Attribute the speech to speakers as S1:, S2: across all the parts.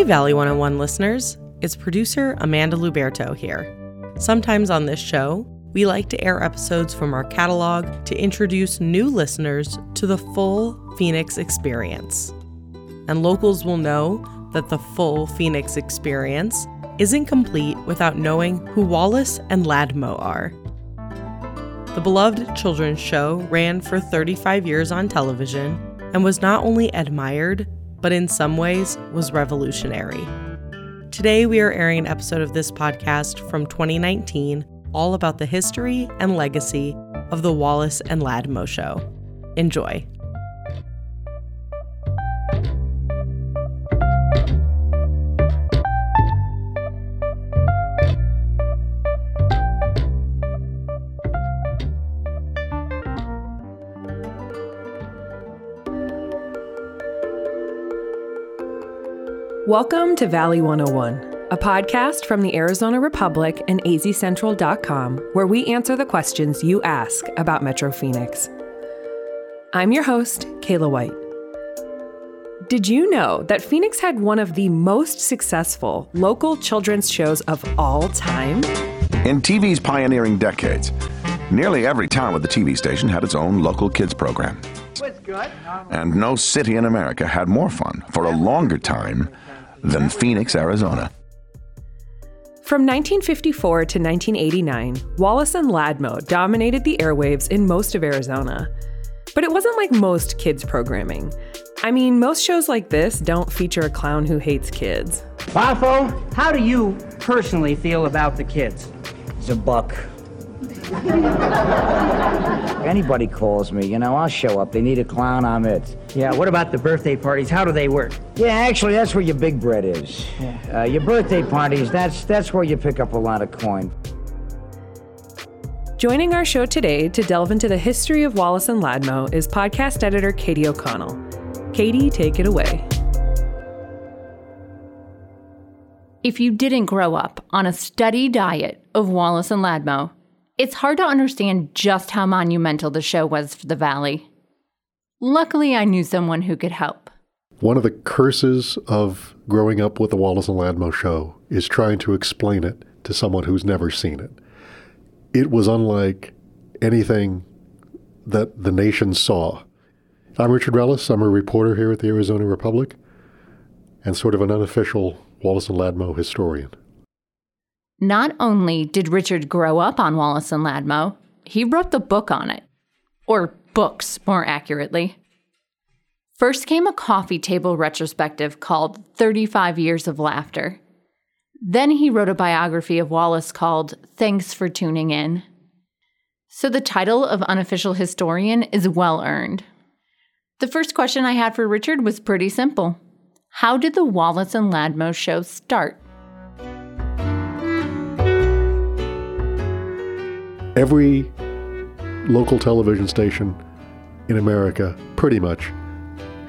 S1: Hey, Valley 101 listeners. It's producer Amanda Luberto here. Sometimes on this show, we like to air episodes from our catalog to introduce new listeners to the full Phoenix experience. And locals will know that the full Phoenix experience isn't complete without knowing who Wallace and Ladmo are. The beloved children's show ran for 35 years on television and was not only admired, but in some ways was revolutionary. Today, we are airing an episode of this podcast from 2019 all about the history and legacy of the Wallace and Ladmo show. Enjoy.
S2: Welcome to Valley 101, a podcast from the Arizona Republic and azcentral.com where we answer the questions you ask about Metro Phoenix. I'm your host, Kaila White. Did you know that Phoenix had one of the most successful local children's shows of all time?
S3: In TV's pioneering decades, nearly every town with a TV station had its own local kids program. And no city in America had more fun for a longer time than Phoenix, Arizona.
S2: From 1954 to 1989, Wallace and Ladmo dominated the airwaves in most of Arizona. But it wasn't like most kids' programming. I mean, most shows like this don't feature a clown who hates kids.
S4: Boffo, how do you personally feel about the kids?
S5: He's a buck. If anybody calls me, you know, I'll show up. They need a clown, I'm it.
S4: Yeah, what about the birthday parties? How do they work?
S5: Yeah, actually, that's where your big bread is. Uh, your birthday parties, that's, that's where you pick up a lot of coin.
S2: Joining our show today to delve into the history of Wallace and Ladmo is podcast editor Katie O'Connell. Katie, take it away.
S6: If you didn't grow up on a steady diet of Wallace and Ladmo, it's hard to understand just how monumental the show was for the Valley. Luckily, I knew someone who could help.
S7: One of the curses of growing up with the Wallace and Ladmo show is trying to explain it to someone who's never seen it. It was unlike anything that the nation saw. I'm Richard Ruelas. I'm a reporter here at the Arizona Republic and sort of an unofficial Wallace and Ladmo historian.
S6: Not only did Richard grow up on Wallace and Ladmo, he wrote the book on it. Or books, more accurately. First came a coffee table retrospective called 35 Years of Laughter. Then he wrote a biography of Wallace called Thanks for Tuning In. So the title of unofficial historian is well earned. The first question I had for Richard was pretty simple How did the Wallace and Ladmo show start?
S7: Every local television station in America pretty much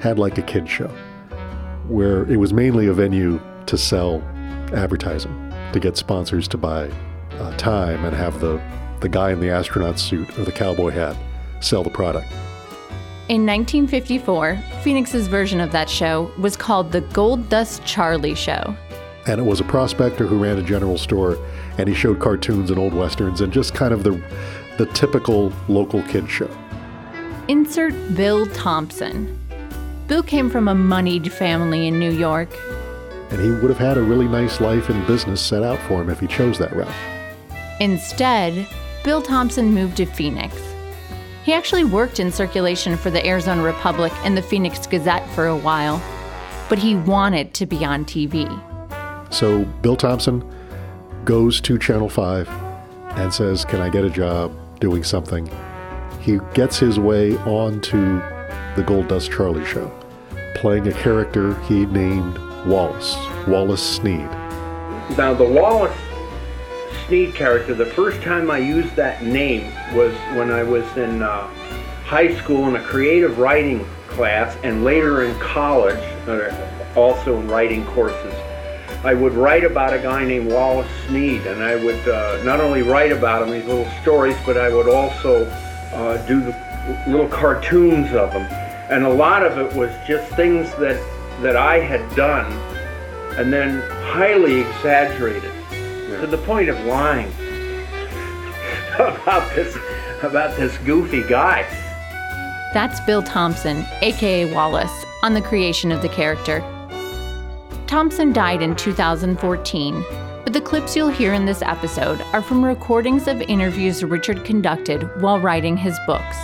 S7: had like a kid show where it was mainly a venue to sell advertising, to get sponsors to buy uh, time and have the, the guy in the astronaut suit or the cowboy hat sell the product.
S6: In 1954, Phoenix's version of that show was called The Gold Dust Charlie Show.
S7: And it was a prospector who ran a general store and he showed cartoons and old westerns and just kind of the, the typical local kid show.
S6: Insert Bill Thompson. Bill came from a moneyed family in New York.
S7: And he would have had a really nice life and business set out for him if he chose that route.
S6: Instead, Bill Thompson moved to Phoenix. He actually worked in circulation for the Arizona Republic and the Phoenix Gazette for a while, but he wanted to be on TV.
S7: So Bill Thompson goes to Channel 5 and says, Can I get a job doing something? he gets his way onto the Gold Dust Charlie show, playing a character he named Wallace, Wallace Sneed.
S8: Now, the Wallace Sneed character, the first time I used that name was when I was in uh, high school in a creative writing class and later in college, uh, also in writing courses. I would write about a guy named Wallace Sneed, and I would uh, not only write about him, these little stories, but I would also uh, do the little cartoons of him. And a lot of it was just things that, that I had done and then highly exaggerated yeah. to the point of lying about this about this goofy guy.
S6: That's Bill Thompson, aka Wallace, on the creation of the character. Thompson died in 2014, but the clips you'll hear in this episode are from recordings of interviews Richard conducted while writing his books.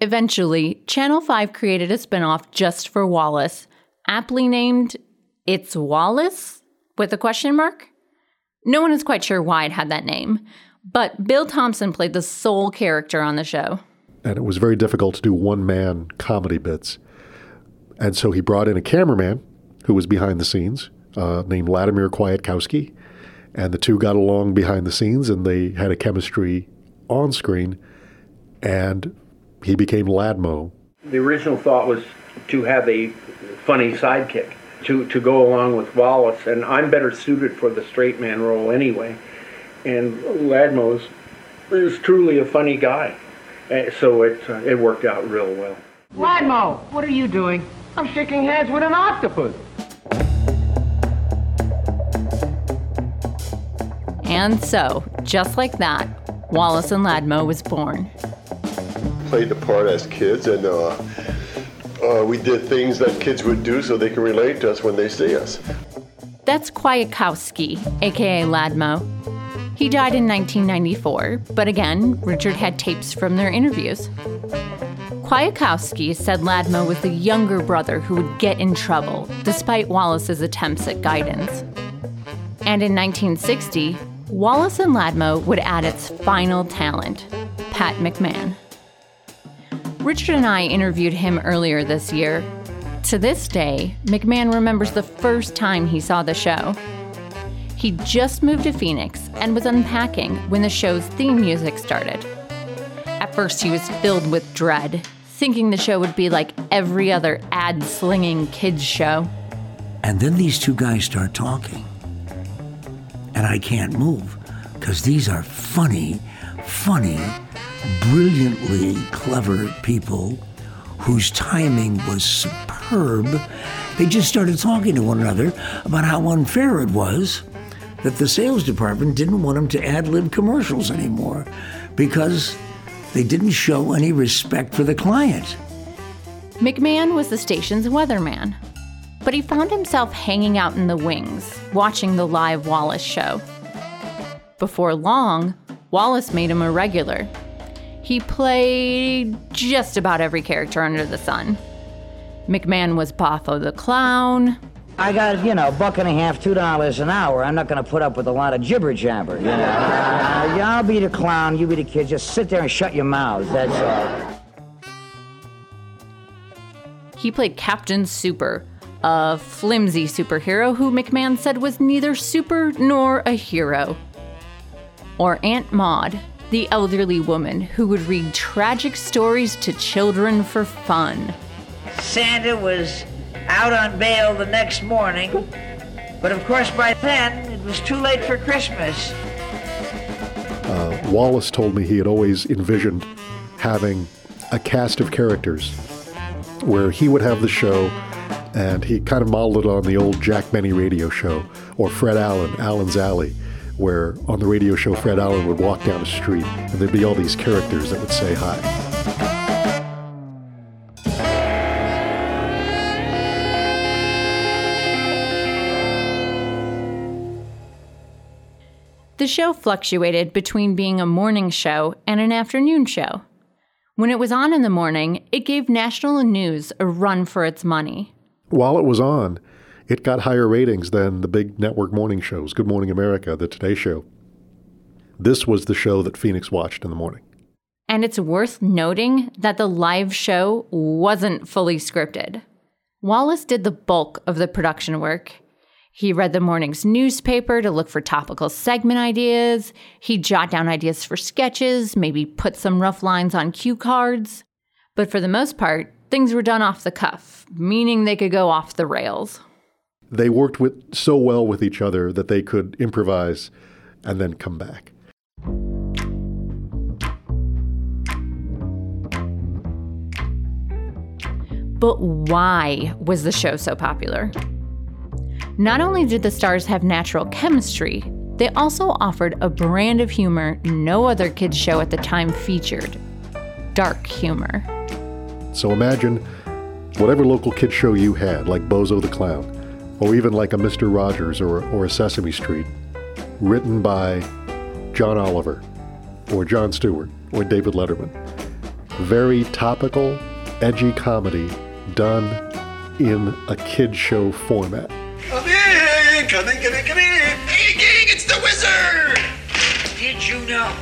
S6: Eventually, Channel 5 created a spinoff just for Wallace, aptly named It's Wallace? with a question mark. No one is quite sure why it had that name, but Bill Thompson played the sole character on the show.
S7: And it was very difficult to do one man comedy bits. And so he brought in a cameraman who was behind the scenes uh, named Ladimir Kwiatkowski. And the two got along behind the scenes and they had a chemistry on screen. And he became Ladmo.
S8: The original thought was to have a funny sidekick to, to go along with Wallace, and I'm better suited for the straight man role anyway. And Ladmo is, is truly a funny guy, so it, uh, it worked out real well.
S4: Ladmo, what are you doing? I'm shaking hands with an octopus.
S6: And so, just like that, Wallace and Ladmo was born
S9: played the part as kids, and uh, uh, we did things that kids would do so they can relate to us when they see us.
S6: That's Kwiatkowski, aka Ladmo. He died in 1994, but again, Richard had tapes from their interviews. Kwiatkowski said Ladmo was the younger brother who would get in trouble, despite Wallace's attempts at guidance. And in 1960, Wallace and Ladmo would add its final talent, Pat McMahon. Richard and I interviewed him earlier this year. To this day, McMahon remembers the first time he saw the show. He just moved to Phoenix and was unpacking when the show's theme music started. At first, he was filled with dread, thinking the show would be like every other ad slinging kids show.
S10: And then these two guys start talking. And I can't move because these are funny, funny, brilliantly clever people whose timing was superb. They just started talking to one another about how unfair it was that the sales department didn't want them to ad lib commercials anymore because they didn't show any respect for the client.
S6: McMahon was the station's weatherman, but he found himself hanging out in the wings, watching the live Wallace show. Before long, Wallace made him a regular he played just about every character under the sun. McMahon was Boffo the Clown.
S5: I got, you know, buck and a half, two dollars an hour. I'm not going to put up with a lot of jibber jabber, you know. Uh, I'll be the clown, you be the kid. Just sit there and shut your mouths, that's all.
S6: He played Captain Super, a flimsy superhero who McMahon said was neither super nor a hero. Or Aunt Maud, the elderly woman who would read tragic stories to children for fun.
S11: Santa was out on bail the next morning, but of course by then it was too late for Christmas.
S7: Uh, Wallace told me he had always envisioned having a cast of characters where he would have the show and he kind of modeled it on the old Jack Benny radio show or Fred Allen, Allen's Alley where on the radio show Fred Allen would walk down a street and there'd be all these characters that would say hi.
S6: The show fluctuated between being a morning show and an afternoon show. When it was on in the morning, it gave national news a run for its money.
S7: While it was on, It got higher ratings than the big network morning shows, Good Morning America, The Today Show. This was the show that Phoenix watched in the morning.
S6: And it's worth noting that the live show wasn't fully scripted. Wallace did the bulk of the production work. He read the morning's newspaper to look for topical segment ideas. He'd jot down ideas for sketches, maybe put some rough lines on cue cards. But for the most part, things were done off the cuff, meaning they could go off the rails.
S7: They worked with so well with each other that they could improvise and then come back.
S6: But why was the show so popular? Not only did the stars have natural chemistry, they also offered a brand of humor no other kids' show at the time featured dark humor.
S7: So imagine whatever local kids' show you had, like Bozo the Clown, or even like a Mr. Rogers or, or a Sesame Street, written by John Oliver, or Jon Stewart, or David Letterman. Very topical, edgy comedy done in a kid show format.
S12: Come in, come in, come in, come in. Hey, gang, it's the wizard.
S11: Did you know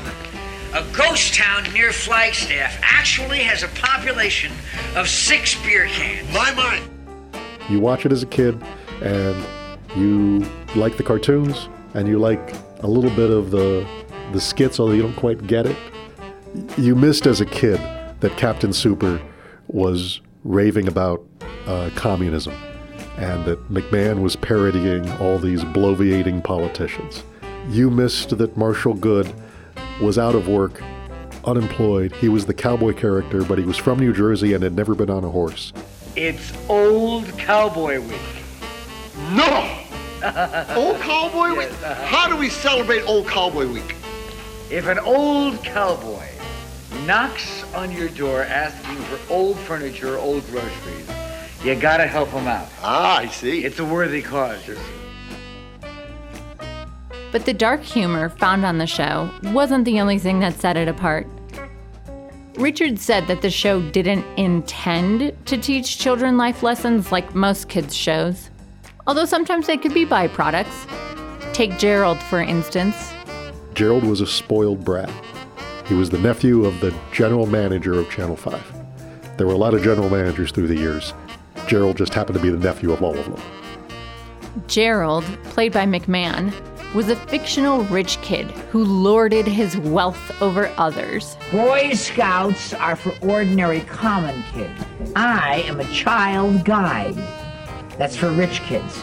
S11: a ghost town near Flagstaff actually has a population of six beer cans?
S12: My mind.
S7: You watch it as a kid, and you like the cartoons, and you like a little bit of the the skits, although you don't quite get it. You missed as a kid that Captain Super was raving about uh, communism and that McMahon was parodying all these bloviating politicians. You missed that Marshall Good was out of work, unemployed. He was the cowboy character, but he was from New Jersey and had never been on a horse.
S11: It's Old Cowboy Week.
S12: No! Old Cowboy Week? Uh-huh. How do we celebrate Old Cowboy Week?
S11: If an old cowboy knocks on your door asking for old furniture or old groceries, you gotta help him out.
S12: Ah, I see.
S11: It's a worthy cause.
S6: But the dark humor found on the show wasn't the only thing that set it apart. Richard said that the show didn't intend to teach children life lessons like most kids' shows, although sometimes they could be byproducts. Take Gerald, for instance.
S7: Gerald was a spoiled brat. He was the nephew of the general manager of Channel 5. There were a lot of general managers through the years. Gerald just happened to be the nephew of all of them.
S6: Gerald, played by McMahon, was a fictional rich kid who lorded his wealth over others.
S11: Boy Scouts are for ordinary common kids. I am a child guide. That's for rich kids.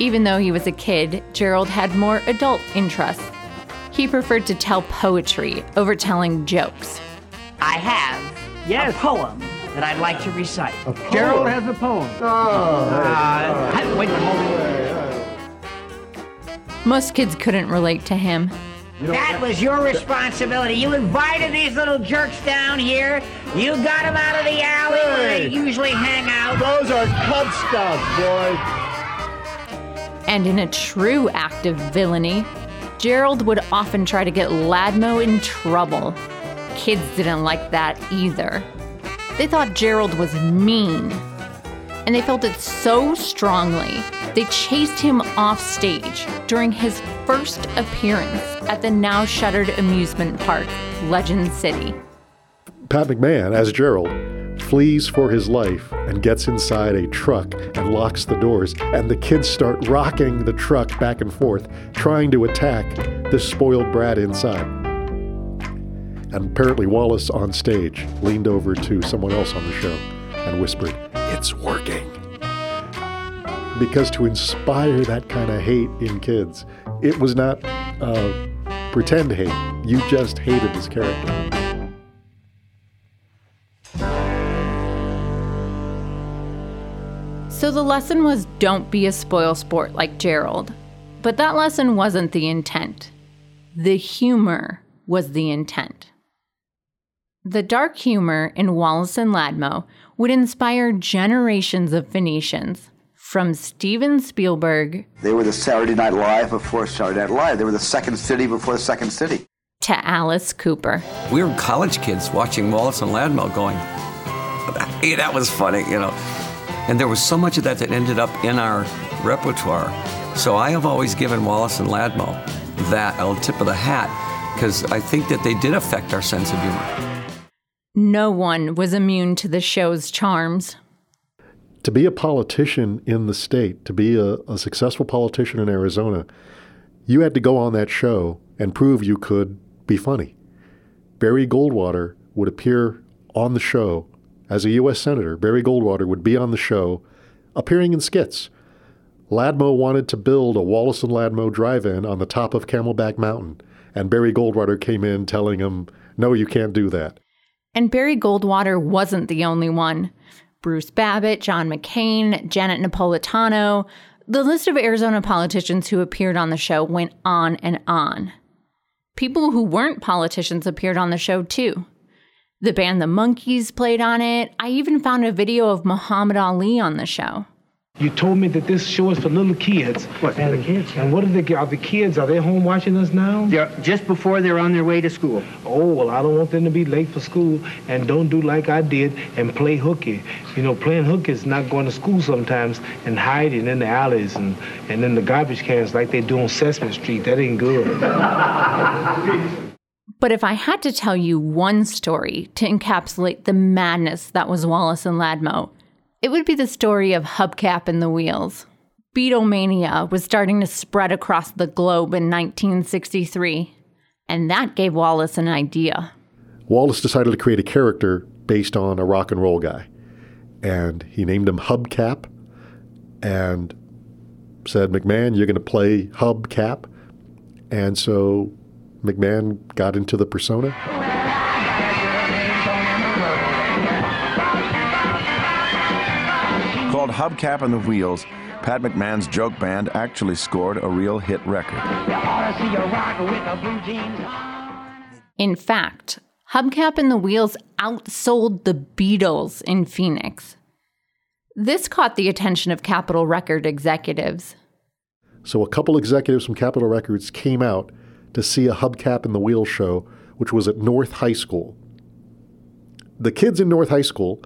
S6: Even though he was a kid, Gerald had more adult interests. He preferred to tell poetry over telling jokes.
S11: I have
S4: Yes.
S11: a poem that I'd like to recite.
S4: Gerald has a poem.
S11: Uh, wait a minute.
S6: Most kids couldn't relate to him.
S11: That was your responsibility. You invited these little jerks down here. You got them out of the alley where they usually hang out.
S9: Those are Cub Scouts, boy.
S6: And in a true act of villainy, Gerald would often try to get Ladmo in trouble. Kids didn't like that either. They thought Gerald was mean. And they felt it so strongly, they chased him off stage during his first appearance at the now shuttered amusement park, Legend City.
S7: Pat McMahon, as Gerald, flees for his life and gets inside a truck and locks the doors, and the kids start rocking the truck back and forth, trying to attack this spoiled brat inside. And apparently, Wallace on stage leaned over to someone else on the show and whispered, It's working. Because to inspire that kind of hate in kids, it was not uh, pretend hate. You just hated this character.
S6: So the lesson was don't be a spoil sport like Gerald. But that lesson wasn't the intent. The humor was the intent. The dark humor in Wallace and Ladmo would inspire generations of Phoenicians, from Steven Spielberg
S13: They were the Saturday Night Live before Saturday Night Live. They were the second city before the second city.
S6: to Alice Cooper.
S14: We were college kids watching Wallace and Ladmo going, hey, that was funny, you know. And there was so much of that that ended up in our repertoire. So I have always given Wallace and Ladmo that a tip of the hat because I think that they did affect our sense of humor.
S6: No one was immune to the show's charms.
S7: To be a politician in the state, to be a, a successful politician in Arizona, you had to go on that show and prove you could be funny. Barry Goldwater would appear on the show as a U.S. Senator. Barry Goldwater would be on the show appearing in skits. Ladmo wanted to build a Wallace and Ladmo drive in on the top of Camelback Mountain, and Barry Goldwater came in telling him, No, you can't do that.
S6: And Barry Goldwater wasn't the only one. Bruce Babbitt, John McCain, Janet Napolitano. The list of Arizona politicians who appeared on the show went on and on. People who weren't politicians appeared on the show too. The band The Monkees played on it. I even found a video of Muhammad Ali on the show.
S15: You told me that this show is for little kids.
S4: What, for the kids?
S15: And what are the, are the kids? Are they home watching us now?
S4: They're just before they're on their way to school.
S15: Oh, well, I don't want them to be late for school and don't do like I did and play hooky. You know, playing hooky is not going to school sometimes and hiding in the alleys and, and in the garbage cans like they do on Sesame Street. That ain't good.
S6: But if I had to tell you one story to encapsulate the madness that was Wallace and Ladmo, it would be the story of Hubcap and the Wheels. Beatlemania was starting to spread across the globe in 1963, and that gave Wallace an idea.
S7: Wallace decided to create a character based on a rock and roll guy, and he named him Hubcap and said, McMahon, you're going to play Hubcap. And so McMahon got into the persona.
S3: Called Hubcap and the Wheels, Pat McMahon's joke band actually scored a real hit record.
S6: In fact, Hubcap and the Wheels outsold the Beatles in Phoenix. This caught the attention of Capitol Record executives.
S7: So a couple executives from Capitol Records came out to see a Hubcap and the Wheels show, which was at North High School. The kids in North High School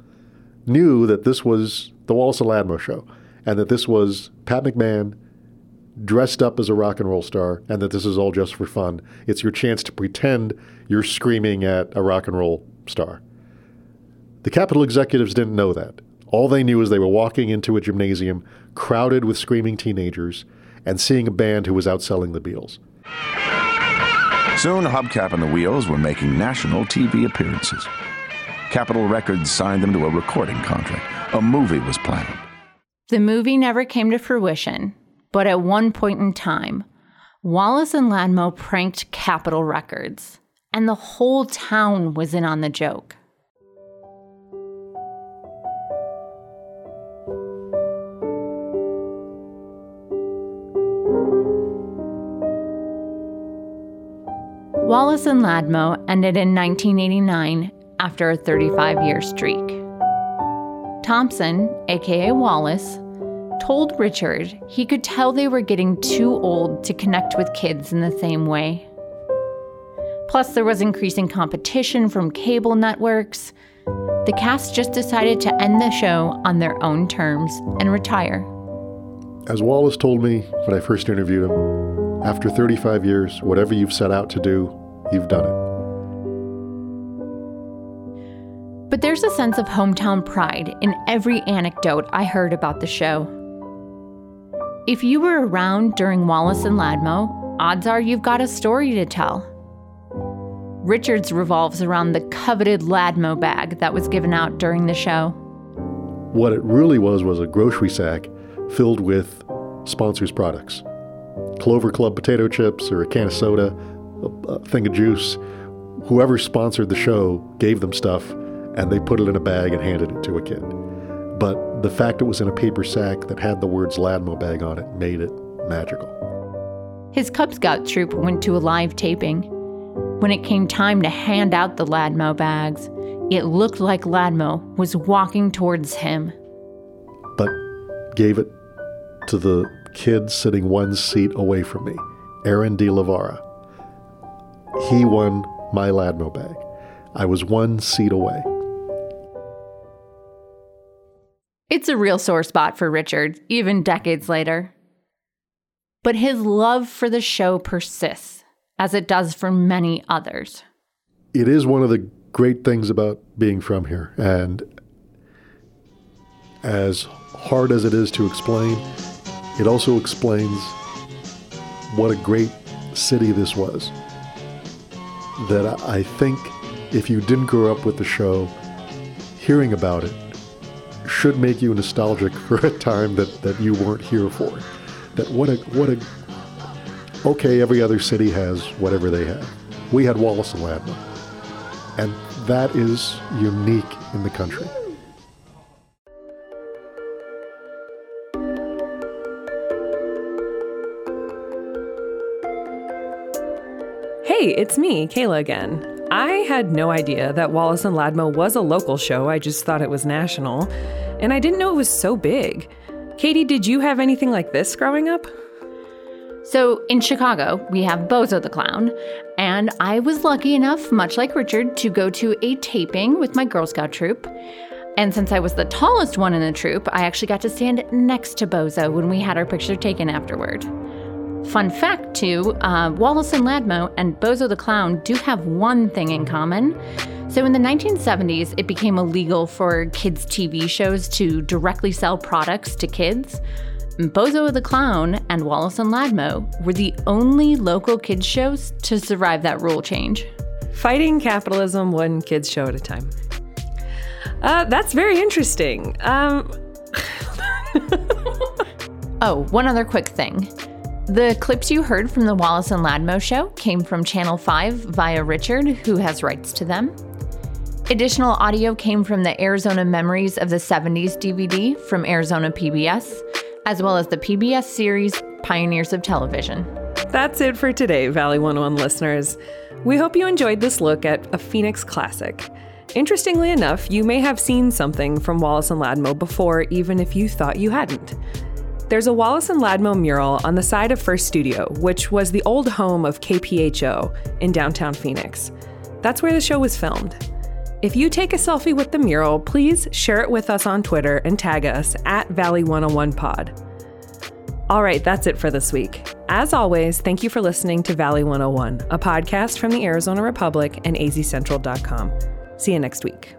S7: knew that this was the Wallace and Ladmo show, and that this was Pat McMahon dressed up as a rock and roll star, and that this is all just for fun. It's your chance to pretend you're screaming at a rock and roll star. The Capitol executives didn't know that. All they knew is they were walking into a gymnasium crowded with screaming teenagers and seeing a band who was outselling the Beatles.
S3: Soon, Hubcap and the Wheels were making national TV appearances. Capitol Records signed them to a recording contract. A movie was planned.
S6: The movie never came to fruition, but at one point in time, Wallace and Ladmo pranked Capitol Records, and the whole town was in on the joke. Wallace and Ladmo ended in 1989 after a 35 year streak. Thompson, aka Wallace, told Richard he could tell they were getting too old to connect with kids in the same way. Plus, there was increasing competition from cable networks. The cast just decided to end the show on their own terms and retire.
S7: As Wallace told me when I first interviewed him, after 35 years, whatever you've set out to do, you've done it.
S6: But there's a sense of hometown pride in every anecdote I heard about the show. If you were around during Wallace and Ladmo, odds are you've got a story to tell. Richards revolves around the coveted Ladmo bag that was given out during the show.
S7: What it really was was a grocery sack filled with sponsors' products Clover Club potato chips or a can of soda, a, thing of juice. Whoever sponsored the show gave them stuff and they put it in a bag and handed it to a kid. But the fact it was in a paper sack that had the words Ladmo bag on it made it magical.
S6: His Cub Scout troop went to a live taping. When it came time to hand out the Ladmo bags, it looked like Ladmo was walking towards him.
S7: But gave it to the kid sitting one seat away from me, Aaron De Lavara. He won my Ladmo bag. I was one seat away.
S6: It's a real sore spot for Richard, even decades later. But his love for the show persists, as it does for many others.
S7: It is one of the great things about being from here. And as hard as it is to explain, it also explains what a great city this was. That I think if you didn't grow up with the show, hearing about it should make you nostalgic for a time that, that you weren't here for. That what a what a okay, every other city has whatever they have. We had Wallace and Ladmo. And that is unique in the country.
S2: Hey, it's me, Kaila again. I had no idea that Wallace and Ladmo was a local show, I just thought it was national. And I didn't know it was so big. Katie, did you have anything like this growing up?
S6: So in Chicago, we have Bozo the Clown, and I was lucky enough, much like Richard, to go to a taping with my Girl Scout troop. And since I was the tallest one in the troop, I actually got to stand next to Bozo when we had our picture taken afterward. Fun fact, too uh, Wallace and Ladmo and Bozo the Clown do have one thing in common. So, in the 1970s, it became illegal for kids' TV shows to directly sell products to kids. Bozo the Clown and Wallace and Ladmo were the only local kids' shows to survive that rule change.
S2: Fighting capitalism one kids' show at a time. Uh, that's very interesting. Um...
S6: oh, one other quick thing. The clips you heard from the Wallace and Ladmo show came from Channel 5 via Richard, who has rights to them. Additional audio came from the Arizona Memories of the 70s DVD from Arizona PBS, as well as the PBS series Pioneers of Television.
S2: That's it for today, Valley 101 listeners. We hope you enjoyed this look at a Phoenix classic. Interestingly enough, you may have seen something from Wallace and Ladmo before, even if you thought you hadn't. There's a Wallace and Ladmo mural on the side of First Studio, which was the old home of KPHO in downtown Phoenix. That's where the show was filmed. If you take a selfie with the mural, please share it with us on Twitter and tag us at Valley101pod. All right, that's it for this week. As always, thank you for listening to Valley 101, a podcast from the Arizona Republic and azcentral.com. See you next week.